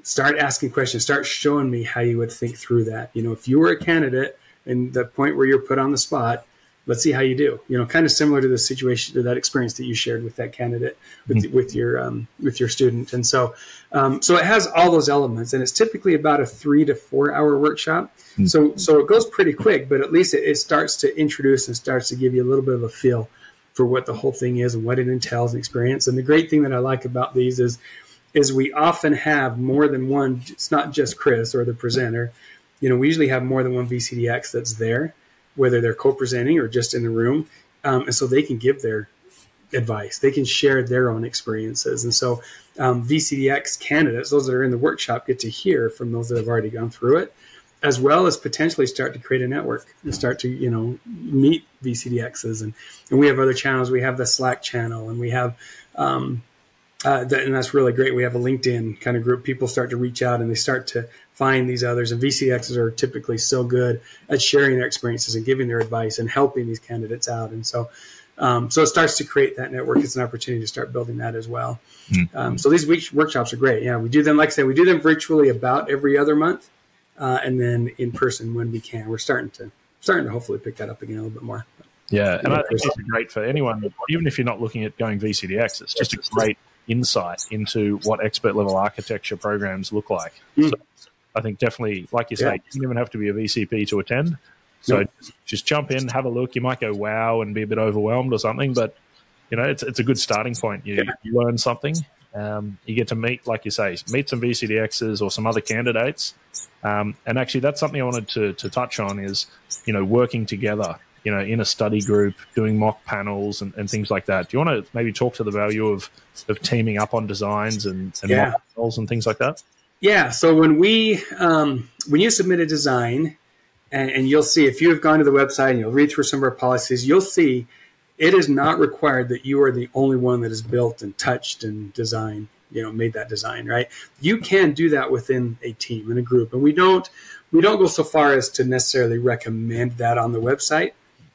Start asking questions. Start showing me how you would think through that. You know, if you were a candidate and the point where you're put on the spot, let's see how you do. You know, kind of similar to the situation to that experience that you shared with that candidate with mm-hmm. with your um, with your student. And so, um, so it has all those elements, and it's typically about a three to four hour workshop. Mm-hmm. So so it goes pretty quick, but at least it, it starts to introduce and starts to give you a little bit of a feel for what the whole thing is and what it entails and experience. And the great thing that I like about these is is we often have more than one. It's not just Chris or the presenter. You know, we usually have more than one VCDX that's there whether they're co-presenting or just in the room, um, and so they can give their advice. They can share their own experiences, and so um, VCDX candidates, those that are in the workshop, get to hear from those that have already gone through it, as well as potentially start to create a network and start to you know meet VCDXs. And and we have other channels. We have the Slack channel, and we have. Um, uh, that, and that's really great. We have a LinkedIn kind of group. People start to reach out and they start to find these others. And VCDXs are typically so good at sharing their experiences and giving their advice and helping these candidates out. And so, um, so it starts to create that network. It's an opportunity to start building that as well. Mm-hmm. Um, so these week workshops are great. Yeah, we do them, like I said, we do them virtually about every other month, uh, and then in person when we can. We're starting to starting to hopefully pick that up again a little bit more. Yeah, and I think it's great for anyone, even if you're not looking at going VCDX. It's just a great insight into what expert level architecture programs look like. Mm. So I think definitely, like you say, yeah. you don't even have to be a VCP to attend. So just jump in, have a look. You might go wow and be a bit overwhelmed or something, but you know it's it's a good starting point. You, yeah. you learn something. Um, you get to meet, like you say, meet some VCDXs or some other candidates. Um, and actually, that's something I wanted to, to touch on is, you know, working together, you know, in a study group, doing mock panels and, and things like that. Do you want to maybe talk to the value of, of teaming up on designs and, and yeah. mock panels and things like that? Yeah. So when we, um, when you submit a design, and, and you'll see if you have gone to the website and you'll read through some of our policies, you'll see it is not required that you are the only one that is built and touched and designed, you know, made that design, right? You can do that within a team and a group. And we don't we don't go so far as to necessarily recommend that on the website.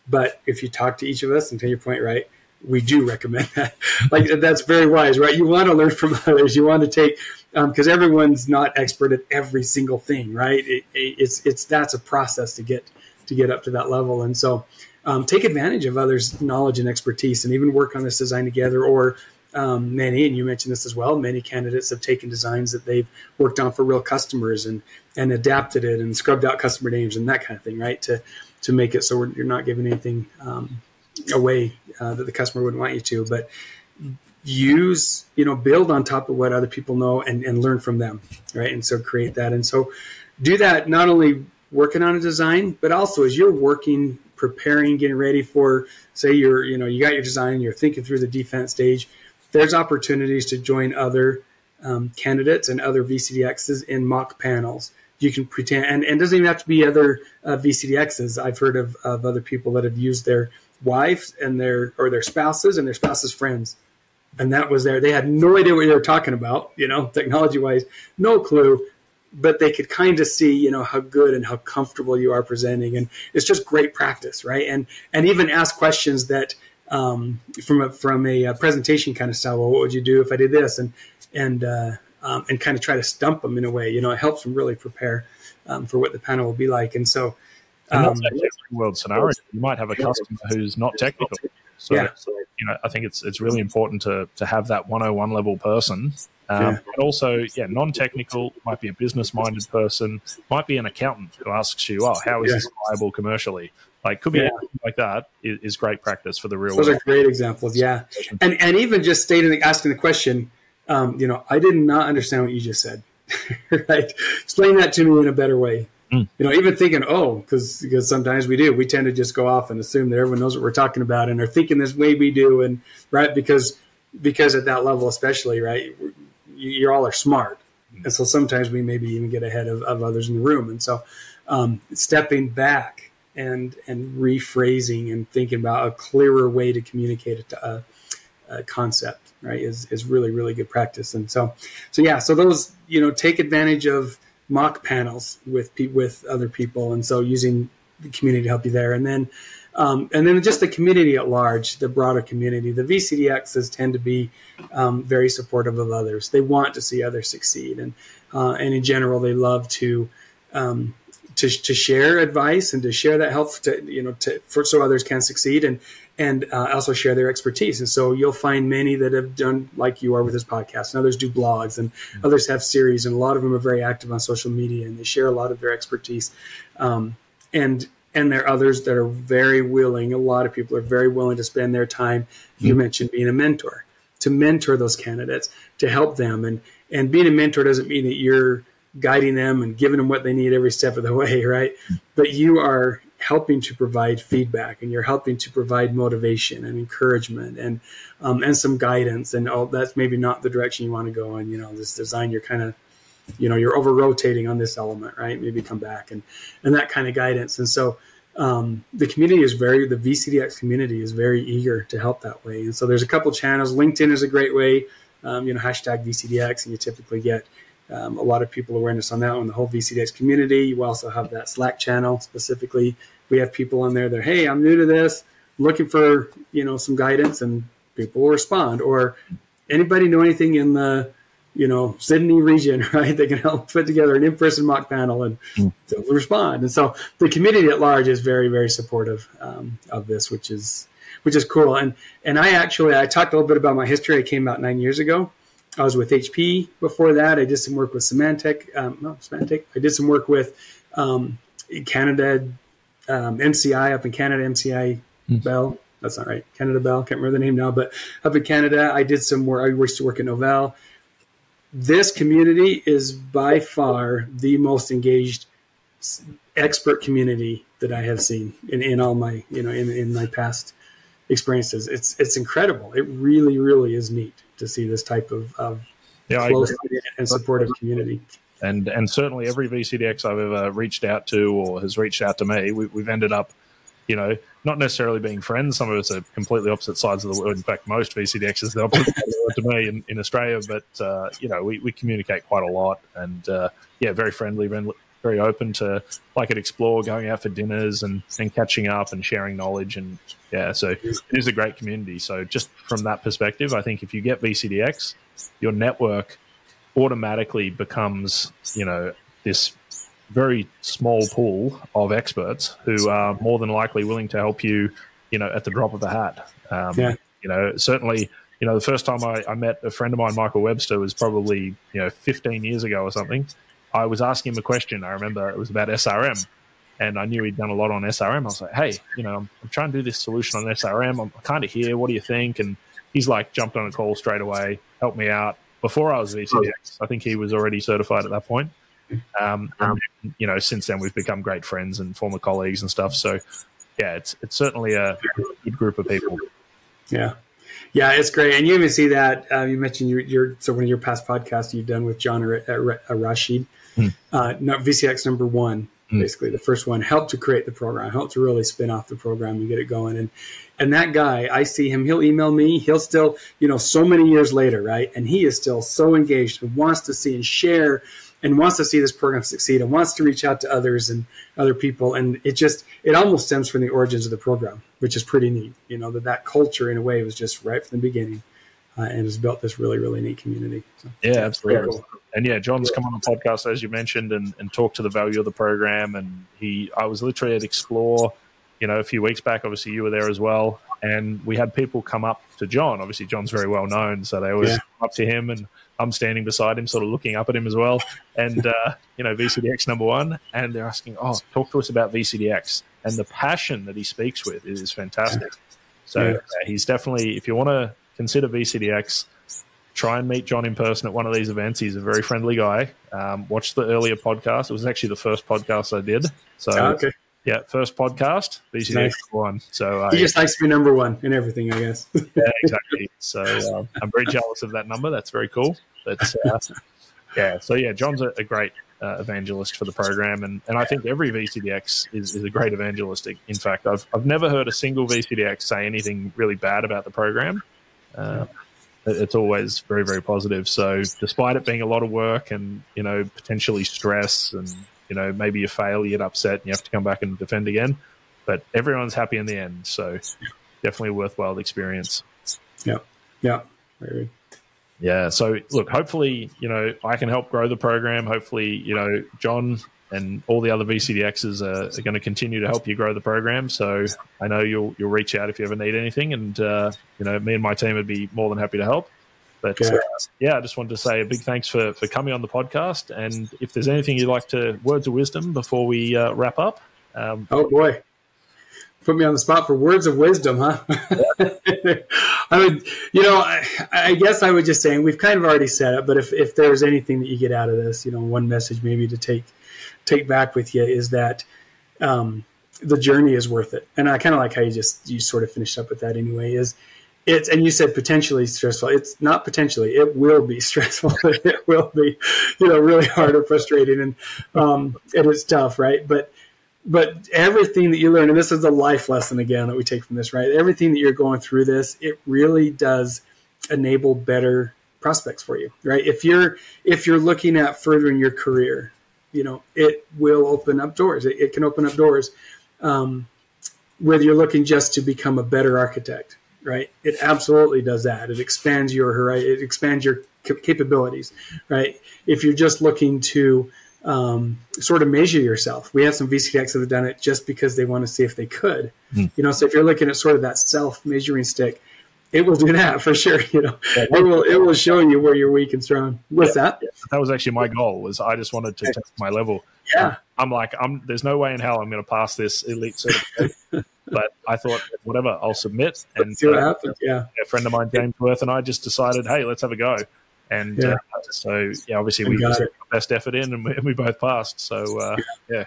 But if you talk to each of us and to your point, right, we do recommend that. like that's very wise, right? You want to learn from others. You want to take because um, everyone's not expert at every single thing, right? It, it, it's it's that's a process to get to get up to that level, and so um, take advantage of others' knowledge and expertise, and even work on this design together. Or um, many, and you mentioned this as well, many candidates have taken designs that they've worked on for real customers and and adapted it and scrubbed out customer names and that kind of thing, right? To to make it so you're not giving anything um, away uh, that the customer wouldn't want you to, but use you know build on top of what other people know and, and learn from them right and so create that and so do that not only working on a design but also as you're working preparing getting ready for say you're you know you got your design you're thinking through the defense stage there's opportunities to join other um, candidates and other vcdxs in mock panels you can pretend and, and it doesn't even have to be other uh, vcdxs i've heard of, of other people that have used their wives and their or their spouses and their spouses friends and that was there. They had no idea what they were talking about, you know, technology wise, no clue, but they could kind of see, you know, how good and how comfortable you are presenting, and it's just great practice, right? And and even ask questions that um, from a, from a, a, presentation kind of style. Well, what would you do if I did this? And and uh, um, and kind of try to stump them in a way. You know, it helps them really prepare um, for what the panel will be like. And so, and that's um, a world scenario. You might have a customer who's not technical so, yeah. you know, I think it's it's really important to to have that 101 level person. Um, yeah. And also, yeah, non-technical might be a business-minded person, might be an accountant who asks you, "Oh, how is yeah. this viable commercially?" Like, could be yeah. like that is, is, great practice for the real. Those world. Those are great examples, yeah. And and even just stating, asking the question, um, you know, I did not understand what you just said. right? Explain that to me in a better way. Mm. You know, even thinking, oh, because because sometimes we do, we tend to just go off and assume that everyone knows what we're talking about, and are thinking this way we do, and right because because at that level, especially, right, you, all are smart, mm. and so sometimes we maybe even get ahead of, of others in the room, and so um, stepping back and and rephrasing and thinking about a clearer way to communicate a, a concept, right, is is really really good practice, and so so yeah, so those you know take advantage of mock panels with with other people, and so using the community to help you there, and then um, and then just the community at large, the broader community. The VCDXs tend to be um, very supportive of others. They want to see others succeed, and uh, and in general, they love to. Um, to, to share advice and to share that help to you know to for so others can succeed and and uh, also share their expertise. And so you'll find many that have done like you are with this podcast, and others do blogs, and mm-hmm. others have series, and a lot of them are very active on social media, and they share a lot of their expertise. Um, and and there are others that are very willing. A lot of people are very willing to spend their time. Mm-hmm. You mentioned being a mentor to mentor those candidates to help them, and and being a mentor doesn't mean that you're guiding them and giving them what they need every step of the way, right? But you are helping to provide feedback and you're helping to provide motivation and encouragement and um, and some guidance and oh that's maybe not the direction you want to go in you know this design you're kind of you know you're over rotating on this element right? Maybe come back and and that kind of guidance. And so um, the community is very the vcdx community is very eager to help that way. And so there's a couple channels. Linkedin is a great way um, you know hashtag vcdx and you typically get um, a lot of people awareness on that one, the whole VCDX community. You also have that Slack channel specifically. We have people on there that, hey, I'm new to this, looking for you know some guidance, and people will respond. Or anybody know anything in the you know, Sydney region, right? They can help put together an in-person mock panel and Mm. they'll respond. And so the community at large is very, very supportive um, of this, which is which is cool. And and I actually I talked a little bit about my history. I came out nine years ago. I was with HP before that. I did some work with Symantec. Um, no, Symantec. I did some work with um, Canada um, MCI up in Canada, MCI Mm. Bell. That's not right. Canada Bell. Can't remember the name now, but up in Canada, I did some work. I used to work at Novell. This community is by far the most engaged expert community that I have seen in, in all my you know in, in my past experiences. It's it's incredible. It really really is neat to see this type of, of Yeah, close and supportive community. and and certainly every VCDX I've ever reached out to or has reached out to me, we, we've ended up, you know, not necessarily being friends. Some of us are completely opposite sides of the world. In fact, most VCDXs are the opposite side of the world to me in, in Australia. But uh, you know, we, we communicate quite a lot, and uh, yeah, very friendly, very, open to like at Explore, going out for dinners and and catching up and sharing knowledge, and yeah, so it is a great community. So just from that perspective, I think if you get VCDX, your network automatically becomes, you know, this very small pool of experts who are more than likely willing to help you, you know, at the drop of a hat. Um, Yeah. You know, certainly, you know, the first time I, I met a friend of mine, Michael Webster, was probably, you know, 15 years ago or something. I was asking him a question. I remember it was about SRM. And I knew he'd done a lot on SRM. I was like, hey, you know, I'm, I'm trying to do this solution on SRM. I'm kind of here. What do you think? And he's like jumped on a call straight away, helped me out before I was VCDX. I think he was already certified at that point. Um, and, you know, since then we've become great friends and former colleagues and stuff. So, yeah, it's it's certainly a good group of people. Yeah. Yeah, it's great, and you even see that. Uh, you mentioned your, your so one of your past podcasts you've done with John Ar- Ar- Ar- Rashid, Hmm. uh, VCDX number one, Hmm. basically the first one, helped to create the program, helped to really spin off the program and get it going. And and that guy, I see him. He'll email me. He'll still, you know, so many years later, right? And he is still so engaged and wants to see and share and wants to see this program succeed and wants to reach out to others and other people. And it just, it almost stems from the origins of the program, which is pretty neat. You know, that that culture in a way was just right from the beginning uh, and has built this really, really neat community. So, Yeah, absolutely. cool. And yeah, John's come on the podcast as you mentioned and, and talked to the value of the program. And he, I was literally at Explore, you know, a few weeks back. Obviously, you were there as well, and we had people come up to John. Obviously, John's very well known, so they always Yeah. up to him, and I'm standing beside him, sort of looking up at him as well. And uh, you know, VCDX number one, and they're asking, "Oh, talk to us about VCDX." And the passion that he speaks with is fantastic. So Yeah. uh, he's definitely, if you want to consider VCDX, try and meet John in person at one of these events. He's a very friendly guy. Um, watch the earlier podcast. It was actually the first podcast I did. So Ah, okay. yeah, first podcast, VCDX Nice. one. So uh, He just likes to be number one in everything, I guess. yeah, exactly. So um, I'm very jealous of that number. That's very cool. But uh, yeah, so yeah, John's a, a great uh, evangelist for the program, and, and I think every VCDX is, is a great evangelist. In fact, I've I've never heard a single VCDX say anything really bad about the program. Uh, it's always very very positive. So despite it being a lot of work and you know potentially stress and you know maybe you fail, you get upset, and you have to come back and defend again. But everyone's happy in the end. So definitely a worthwhile experience. yeah. Yeah. Very Yeah. So look, hopefully, you know, I can help grow the program. Hopefully, you know, John and all the other VCDXs are, are going to continue to help you grow the program. So I know you'll you'll reach out if you ever need anything, and uh, you know, me and my team would be more than happy to help. But Yeah. uh, yeah, I just wanted to say a big thanks for for coming on the podcast. And if there's anything you'd like to words of wisdom before we uh, wrap up, um, Oh boy. Put me on the spot for words of wisdom, huh? I mean, you know, I, I guess I would just say, we've kind of already said it, but if, if there's anything that you get out of this, you know, one message maybe to take take back with you is that um, the journey is worth it. And I kind of like how you just you sort of finished up with that anyway. Is it's and you said potentially stressful. It's not potentially. It will be stressful. it will be, you know, really hard or frustrating, and um, it is tough, right? But but everything that you learn, and this is the life lesson again that we take from this, right? Everything that you're going through this, it really does enable better prospects for you, right? If you're if you're looking at furthering your career, you know, it will open up doors. It, it can open up doors. Um, whether you're looking just to become a better architect, right? It absolutely does that. It expands your horizon. It expands your capabilities, right? If you're just looking to um, sort of measure yourself, we have some VCDX that have done it just because they want to see if they could. Mm. You know, so if you're looking at sort of that self measuring stick, it will do that for sure. You know, it will it will show you where you're weak and strong. What's yeah, that? That was actually my goal. Was I just wanted to test my level. Yeah, I'm like, I'm. There's no way in hell I'm going to pass this elite certification. but I thought, whatever, I'll submit. And see what uh, happens. Yeah, a friend of mine, James Worth, and I just decided, hey, let's have a go. And yeah. uh, so, yeah, obviously we put our best effort in, and we, and we both passed. So, uh, yeah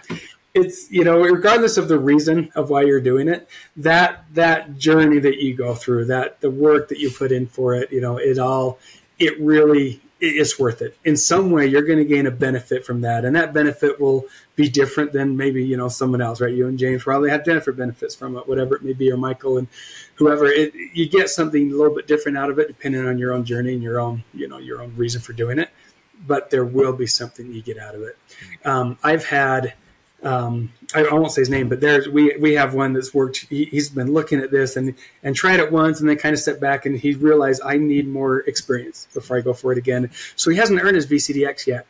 it's you know regardless of the reason of why you're doing it that that journey that you go through that the work that you put in for it you know it all it really it's worth it. In some way you're going to gain a benefit from that and that benefit will be different than maybe you know someone else right? You and james probably have different benefits from it whatever it may be or michael and whoever. It, you get something a little bit different out of it depending on your own journey and your own you know your own reason for doing it but there will be something you get out of it. Um, i've had um, I, I, won't say his name, but there's we we have one that's worked. He, has been looking at this and and tried it once, and then kind of stepped back, and he realized I need more experience before I go for it again. So he hasn't earned his VCDX yet,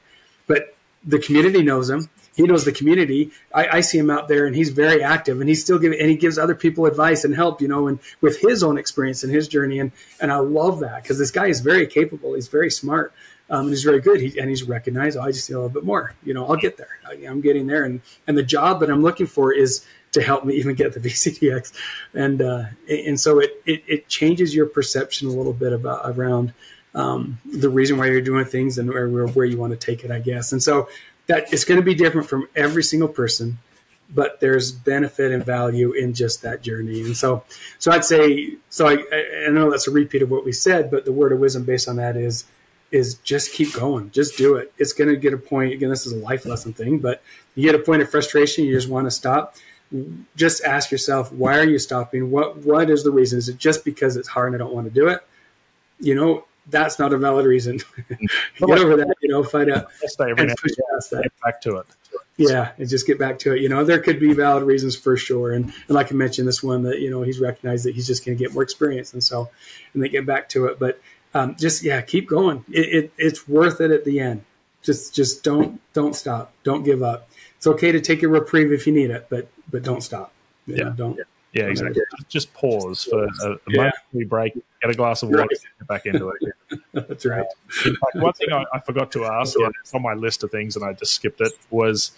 but the community knows him. He knows the community. I, I see him out there, and he's very active, and he's still giving, and he gives other people advice and help, you know, and with his own experience and his journey, and and I love that because this guy is very capable. He's very smart um, and he's very good. He, and he's recognized. Oh, I just need a little bit more. You know, I'll get there. I, am getting there, and and the job that I'm looking for is to help me even get the VCDX, and uh, and so it, it, it changes your perception a little bit about around um, the reason why you're doing things and where where you want to take it, I guess. And so that it's going to be different from every single person but there's benefit and value in just that journey. And so, so I'd say, so I, I know that's a repeat of what we said, but the word of wisdom based on that is is just keep going, just do it. It's going to get a point. Again, this is a life lesson thing, but you get a point of frustration, you just want to stop. Just ask yourself, why are you stopping? What what is the reason? Is it just because it's hard and I don't want to do it? You know, that's not a valid reason. get over that. You know, find out and push past that. Get back to it. Yeah, and just get back to it. You know, there could be valid reasons for sure, and, and like I mentioned, this one that you know he's recognized that he's just going to get more experience, and so and they get back to it. But um, just yeah, keep going. It, it, it's worth it at the end. Just just don't don't stop. Don't give up. It's okay to take a reprieve if you need it, but but don't stop. You yeah, know, don't. Yeah, exactly. Just pause for a, a yeah. break, get a glass of water, right. get back into it. That's right. Uh, one thing I, I, forgot to ask, yeah, it's on my list of things and I just skipped it, was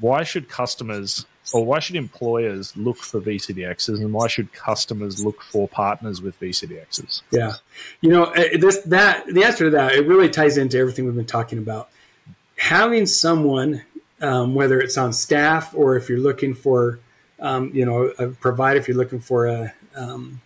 why should customers or why should employers look for VCDXs and why should customers look for partners with VCDXs? Yeah, you know, uh, this that the answer to that it really ties into everything we've been talking about. Having someone, um, whether it's on staff or if you're looking for, um, you know, a provider, if you're looking for a um,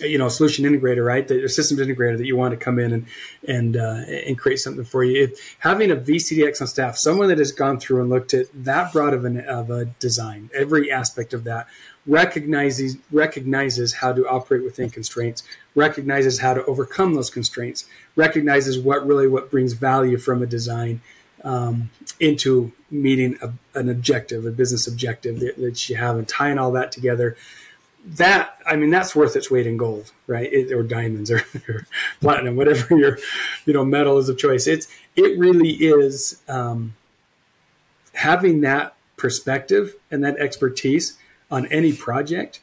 you know, solution integrator, right? The systems integrator that you want to come in and and uh, and create something for you. If having a VCDX on staff, someone that has gone through and looked at that broad of, an, of a design, every aspect of that, recognizes recognizes how to operate within constraints, recognizes how to overcome those constraints, recognizes what really what brings value from a design um, into meeting a, an objective, a business objective that, that you have, and tying all that together that I mean that's worth its weight in gold, right? It, or diamonds or, or, platinum, whatever your you know metal is of choice. It's it really is um, having that perspective and that expertise on any project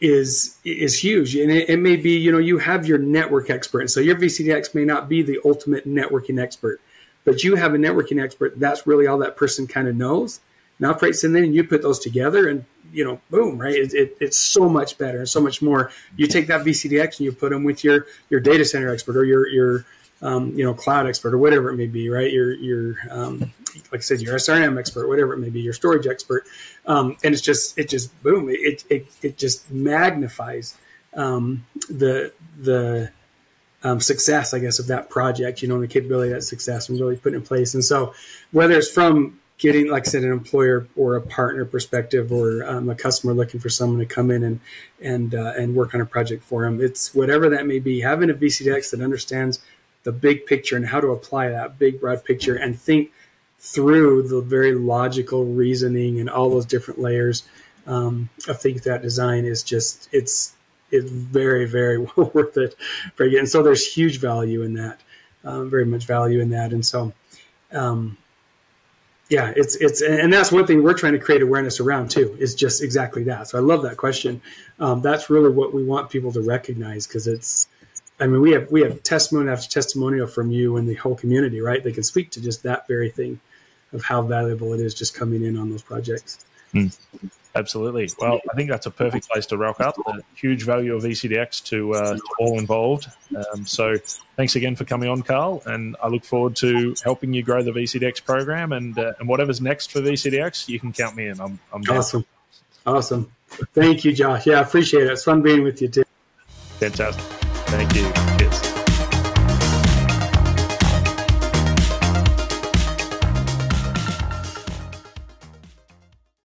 is is huge, and it, it may be you know you have your network expert, so your VCDX may not be the ultimate networking expert, but you have a networking expert. That's really all that person kind of knows and operates, in there. and you put those together and you know, boom, right? It, it, it's so much better and so much more. You take that VCDX and you put them with your your data center expert or your your um, you know cloud expert or whatever it may be, right? Your your um, like I said, your SRM expert, whatever it may be, your storage expert, um, and it's just it just boom, it it it just magnifies um, the the um, success, I guess, of that project. You know, and the capability that success and really put in place. And so, whether it's from getting, like I said, an employer or a partner perspective, or um, a customer looking for someone to come in and and uh, and work on a project for them. It's whatever that may be. Having a VCDX that understands the big picture and how to apply that big broad picture and think through the very logical reasoning and all those different layers um, of think that design is just it's it's very very well worth it for you. And so there's huge value in that. um, very much value in that. And so, um, yeah, it's it's and that's one thing we're trying to create awareness around too. Is just exactly that. So I love that question. Um, that's really what we want people to recognize because it's. I mean, we have we have testimony after testimonial from you and the whole community, right? They can speak to just that very thing of how valuable it is just coming in on those projects. Mm. Absolutely. Well, I think that's a perfect place to wrap up. The huge value of VCDX to, uh, to all involved. Um, so, thanks again for coming on, Karl. And I look forward to helping you grow the VCDX program. And uh, and whatever's next for VCDX, you can count me in. I'm, I'm awesome. Awesome. Thank you, Josh. Yeah, I appreciate it. It's fun being with you too. Fantastic. Thank you.